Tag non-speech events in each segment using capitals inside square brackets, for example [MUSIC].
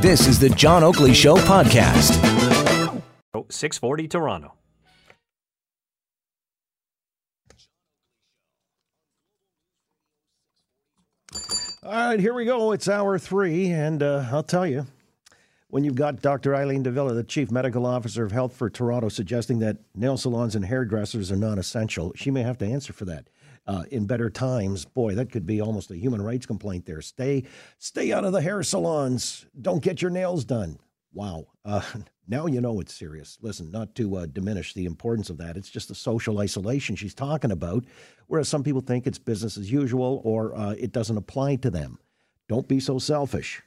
This is the John Oakley Show podcast. 640 Toronto. All right, here we go. It's hour three, and uh, I'll tell you, when you've got Dr. Eileen de Villa, the Chief Medical Officer of Health for Toronto, suggesting that nail salons and hairdressers are non essential, she may have to answer for that. Uh, in better times, boy, that could be almost a human rights complaint there. Stay, stay out of the hair salons. Don't get your nails done. Wow. Uh, [LAUGHS] now you know it's serious. Listen, not to uh, diminish the importance of that. It's just the social isolation she's talking about, whereas some people think it's business as usual or uh, it doesn't apply to them. Don't be so selfish,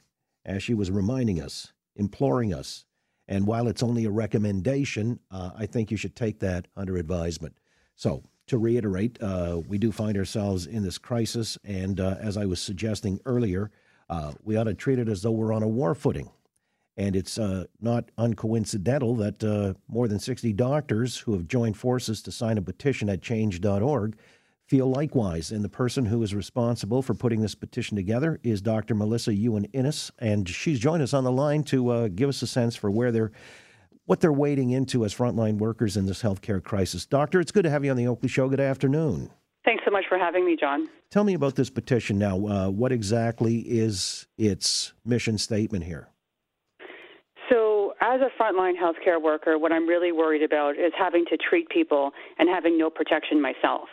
as she was reminding us, imploring us. And while it's only a recommendation, uh, I think you should take that under advisement. So, to reiterate, uh, we do find ourselves in this crisis. And uh, as I was suggesting earlier, we ought to treat it as though we're on a war footing and it's uh, not uncoincidental that uh, more than 60 doctors who have joined forces to sign a petition at change.org feel likewise. And the person who is responsible for putting this petition together is Dr. Melissa Yuan-Innes. And she's joined us on the line to uh, give us a sense for where they're. What they're wading into as frontline workers in this healthcare crisis. Doctor, it's good to have you on the Oakley Show. Good afternoon. Thanks so much for having me, John. Tell me about this petition now. Uh, what exactly is its mission statement here? So as a frontline healthcare worker, what I'm really worried about is having to treat people and having no protection myself.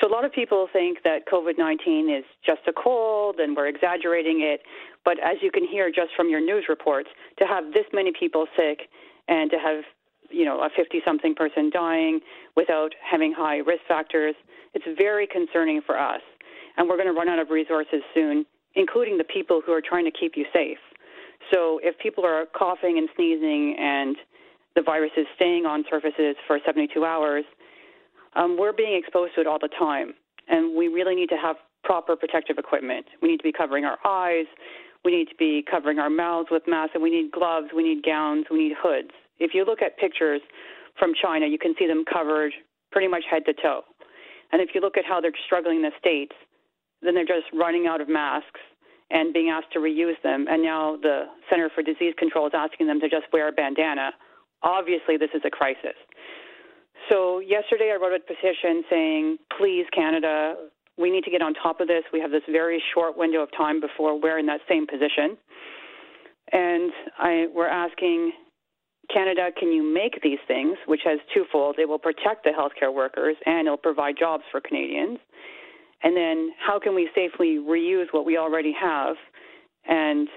So a lot of people think that COVID-19 is just a cold and we're exaggerating it, but as you can hear just from your news reports, to have this many people sick and to have you know a 50 something person dying without having high risk factors, it's very concerning for us. And we're going to run out of resources soon, including the people who are trying to keep you safe. So if people are coughing and sneezing and the virus is staying on surfaces for 72 hours, um, we're being exposed to it all the time. And we really need to have proper protective equipment. We need to be covering our eyes. We need to be covering our mouths with masks. And we need gloves. We need gowns. We need hoods. If you look at pictures from China, you can see them covered pretty much head to toe. And if you look at how they're struggling in the States, then they're just running out of masks and being asked to reuse them. And now the Center for Disease Control is asking them to just wear a bandana. Obviously, this is a crisis. So, yesterday I wrote a petition saying, please, Canada, we need to get on top of this. We have this very short window of time before we're in that same position. And I, we're asking Canada, can you make these things, which has twofold? It will protect the healthcare workers and it'll provide jobs for Canadians. And then how can we safely reuse what we already have? And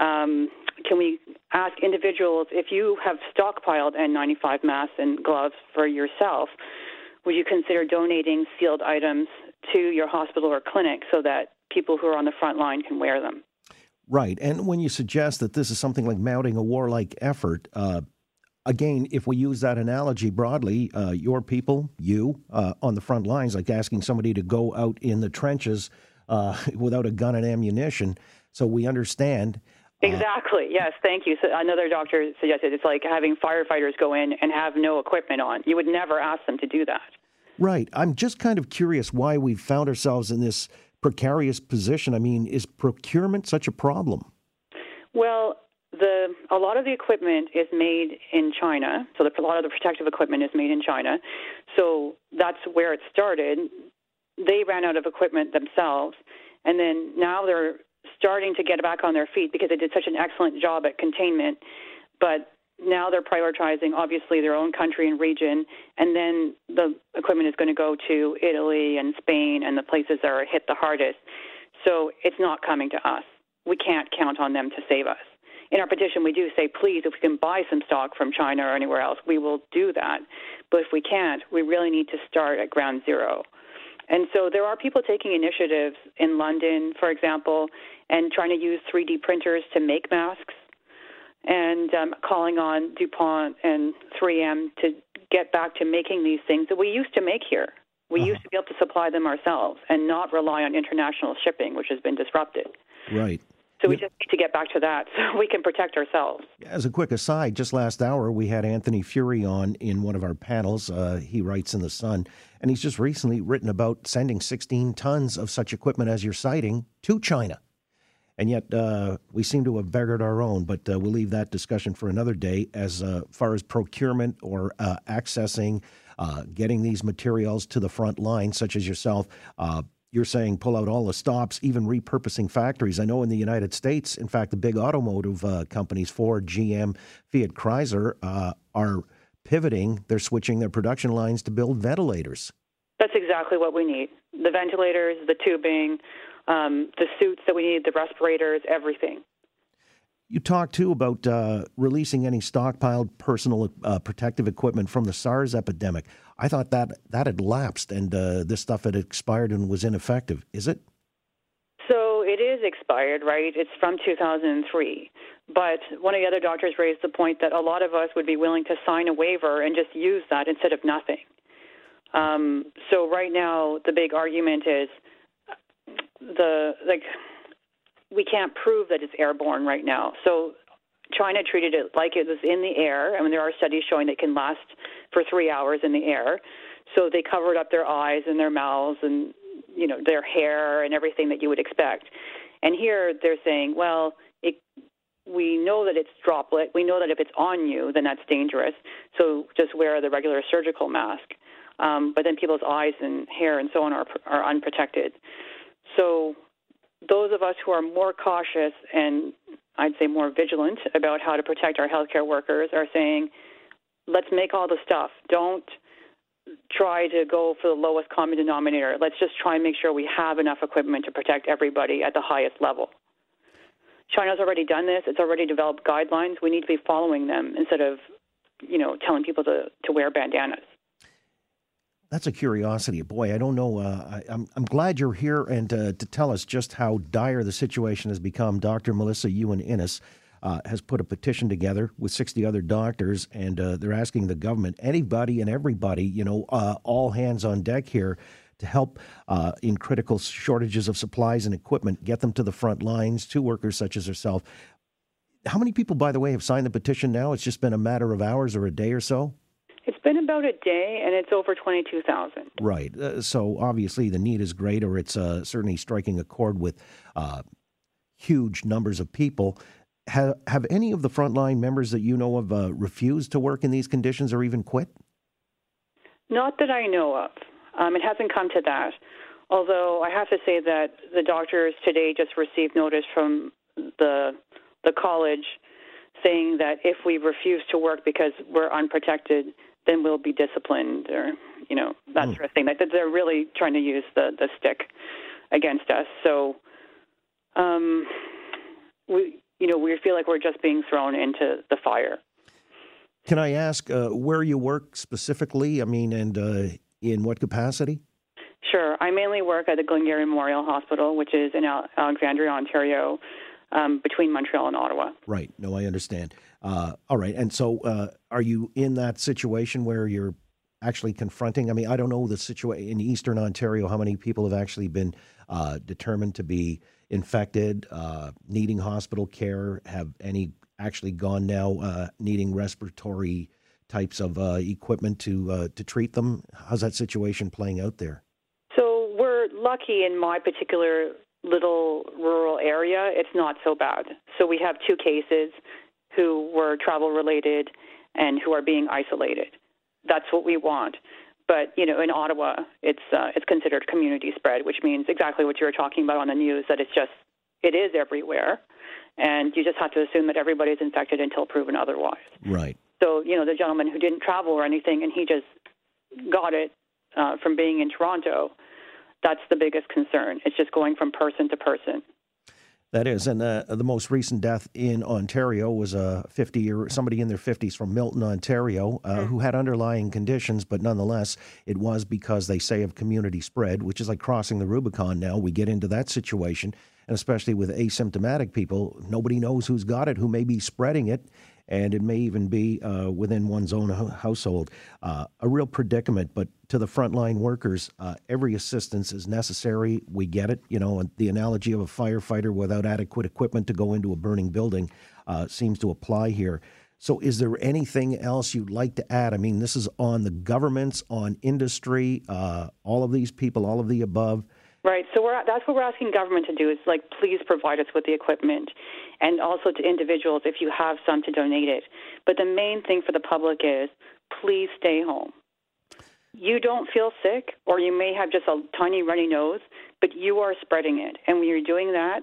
um, can we ask individuals if you have stockpiled N95 masks and gloves for yourself, would you consider donating sealed items to your hospital or clinic so that people who are on the front line can wear them? Right. And when you suggest that this is something like mounting a warlike effort, uh, again, if we use that analogy broadly, uh, your people, you, uh, on the front lines, like asking somebody to go out in the trenches uh, [LAUGHS] without a gun and ammunition, so we understand. Exactly. Yes. Thank you. So another doctor suggested it's like having firefighters go in and have no equipment on. You would never ask them to do that. Right. I'm just kind of curious why we've found ourselves in this precarious position. I mean, is procurement such a problem? Well, the a lot of the equipment is made in China, so the, a lot of the protective equipment is made in China. So that's where it started. They ran out of equipment themselves, and then now they're starting to get back on their feet because they did such an excellent job at containment. But now they're prioritizing obviously their own country and region, and then the equipment is going to go to Italy and Spain and the places that are hit the hardest. So it's not coming to us. We can't count on them to save us in our petition, we do say, please, if we can buy some stock from China or anywhere else, we will do that. But if we can't, we really need to start at ground zero. And so there are people taking initiatives in London, for example, and trying to use 3D printers to make masks and um, calling on DuPont and 3M to get back to making these things that we used to make here. We uh-huh. used to be able to supply them ourselves and not rely on international shipping, which has been disrupted. Right. So we just need to get back to that [LAUGHS] so we can protect ourselves. As a quick aside, just last hour we had Anthony Furey on in one of our panels. Uh, he writes in The Sun, and he's just recently written about sending 16 tons of such equipment as you're citing to China. And yet, uh, we seem to have beggared our own, but uh, we'll leave that discussion for another day. As uh, far as procurement or uh, accessing, uh, getting these materials to the front line, such as yourself, uh, you're saying pull out all the stops, even repurposing factories. I know in the United States, in fact, the big automotive companies, Ford, GM, Fiat, Chrysler, are pivoting. They're switching their production lines to build ventilators. That's exactly what we need the ventilators, the tubing um, the suits that we need, the respirators, everything. You talked too about uh, releasing any stockpiled personal uh, protective equipment from the SARS epidemic. I thought that that had lapsed and uh, this stuff had expired and was ineffective. Is it? So it is expired, right? It's from 2003. But one of the other doctors raised the point that a lot of us would be willing to sign a waiver and just use that instead of nothing. Um, so right now, the big argument is the like we can't prove that it's airborne right now. So China treated it like it was in the air. I mean, there are studies showing it can last for three hours in the air. So they covered up their eyes and their mouths and you know their hair and everything that you would expect. And here they're saying, well, it, we know that it's droplet. We know that if it's on you, then that's dangerous. So just wear the regular surgical mask. Um, but then people's eyes and hair and so on are are unprotected. So those of us who are more cautious and I'd say more vigilant about how to protect our healthcare workers are saying, let's make all the stuff. Don't try to go for the lowest common denominator. Let's just try and make sure we have enough equipment to protect everybody at the highest level. China's already done this. It's already developed guidelines. We need to be following them instead of, you know, telling people to, to wear bandanas. That's a curiosity. Boy, I don't know. Uh, I, am I'm, I'm glad you're here and uh, to tell us just how dire the situation has become. Dr. Melissa Yuan-Innes uh, has put a petition together with 60 other doctors, and uh, they're asking the government, anybody and everybody, you know, uh, all hands on deck here to help uh, in critical shortages of supplies and equipment, get them to the front lines to workers such as herself. How many people, by the way, have signed the petition now? It's just been a matter of hours or a day or so? About a day, and it's over 22,000. Right. Uh, so obviously the need is great, or it's uh, certainly striking a chord with uh, huge numbers of people. Have, have any of the frontline members that you know of uh, refused to work in these conditions or even quit? Not that I know of. Um, it hasn't come to that. Although I have to say that the doctors today just received notice from the the college saying that if we refuse to work because we're unprotected, then we'll be disciplined or you know that mm. sort of thing. That, that they're really trying to use the the stick against us. So um, we you know we feel like we're just being thrown into the fire. Can I ask uh, where you work specifically? I mean, and uh, in what capacity? Sure. I mainly work at the Glengarry Memorial Hospital, which is in Alexandria, Ontario, um, between Montreal and Ottawa. Right. No, I understand. Uh, all right. And so, uh, are you in that situation where you're actually confronting? I mean, I don't know the situation in Eastern Ontario. How many people have actually been uh, determined to be infected, uh, needing hospital care? Have any actually gone now uh, needing respiratory types of uh, equipment to to treat them? How's that situation playing out there? So we're lucky in my particular little rural area. It's not so bad. So we have two cases who were travel related and who are being isolated. That's what we want. But you know, in Ottawa, it's uh, it's considered community spread, which means exactly what you were talking about on the news that it's just it is everywhere, and you just have to assume that everybody's infected until proven otherwise. Right. So you know, the gentleman who didn't travel or anything, and he just got it uh, from being in Toronto. That's the biggest concern. It's just going from person to person. That is, and uh, the most recent death in Ontario was a 50 year somebody in their 50s from Milton, Ontario, uh, mm. who had underlying conditions, but nonetheless, it was because they say of community spread, which is like crossing the Rubicon. Now we get into that situation, and especially with asymptomatic people, nobody knows who's got it, who may be spreading it, and it may even be uh, within one's own household. Uh, a real predicament, but to the frontline workers, uh, every assistance is necessary. We get it. You know, the analogy of a firefighter without adequate equipment to go into a burning building uh, seems to apply here. So, is there anything else you'd like to add? I mean, this is on the governments, on industry, uh, all of these people, all of the above. Right. So we're, that's what we're asking government to do is like, please provide us with the equipment and also to individuals if you have some to donate it. But the main thing for the public is please stay home. You don't feel sick, or you may have just a tiny runny nose, but you are spreading it. And when you're doing that,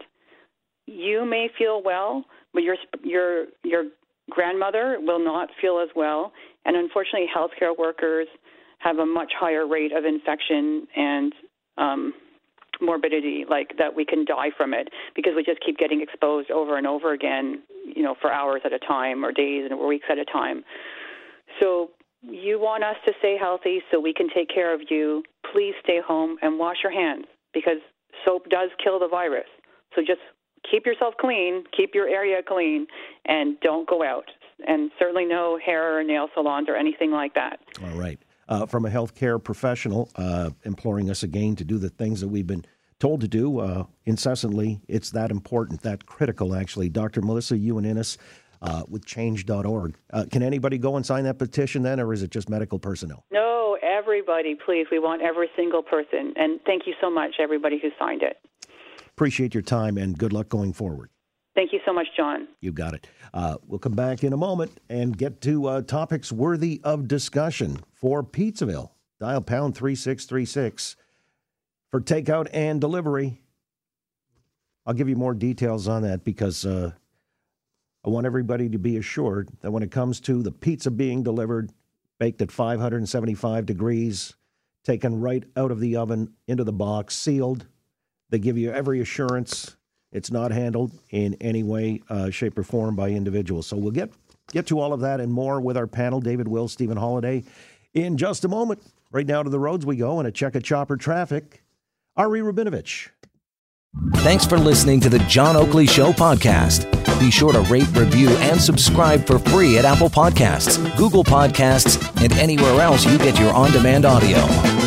you may feel well, but your your your grandmother will not feel as well. And unfortunately, healthcare workers have a much higher rate of infection and um, morbidity, like that we can die from it because we just keep getting exposed over and over again, you know, for hours at a time or days and weeks at a time. So you want us to stay healthy so we can take care of you. Please stay home and wash your hands because soap does kill the virus. So just keep yourself clean, keep your area clean, and don't go out. And certainly no hair or nail salons or anything like that. All right. Uh, from a healthcare professional, uh, imploring us again to do the things that we've been told to do uh, incessantly. It's that important, that critical, actually. Dr. Melissa Yuan-Innes uh, with change.org. Uh, can anybody go and sign that petition then, or is it just medical personnel? No, everybody, please. We want every single person. And thank you so much, everybody who signed it. Appreciate your time and good luck going forward. Thank you so much, John. You got it. Uh, we'll come back in a moment and get to uh, topics worthy of discussion for Pizzaville. Dial pound 3636 for takeout and delivery. I'll give you more details on that because uh, I want everybody to be assured that when it comes to the pizza being delivered, baked at 575 degrees, taken right out of the oven into the box, sealed, they give you every assurance it's not handled in any way, uh, shape, or form by individuals. So we'll get get to all of that and more with our panel, David Will, Stephen Holiday, in just a moment. Right now to the roads we go and a check of chopper traffic. Ari Rabinovich. Thanks for listening to the John Oakley Show podcast. Be sure to rate, review, and subscribe for free at Apple Podcasts, Google Podcasts, and anywhere else you get your on demand audio.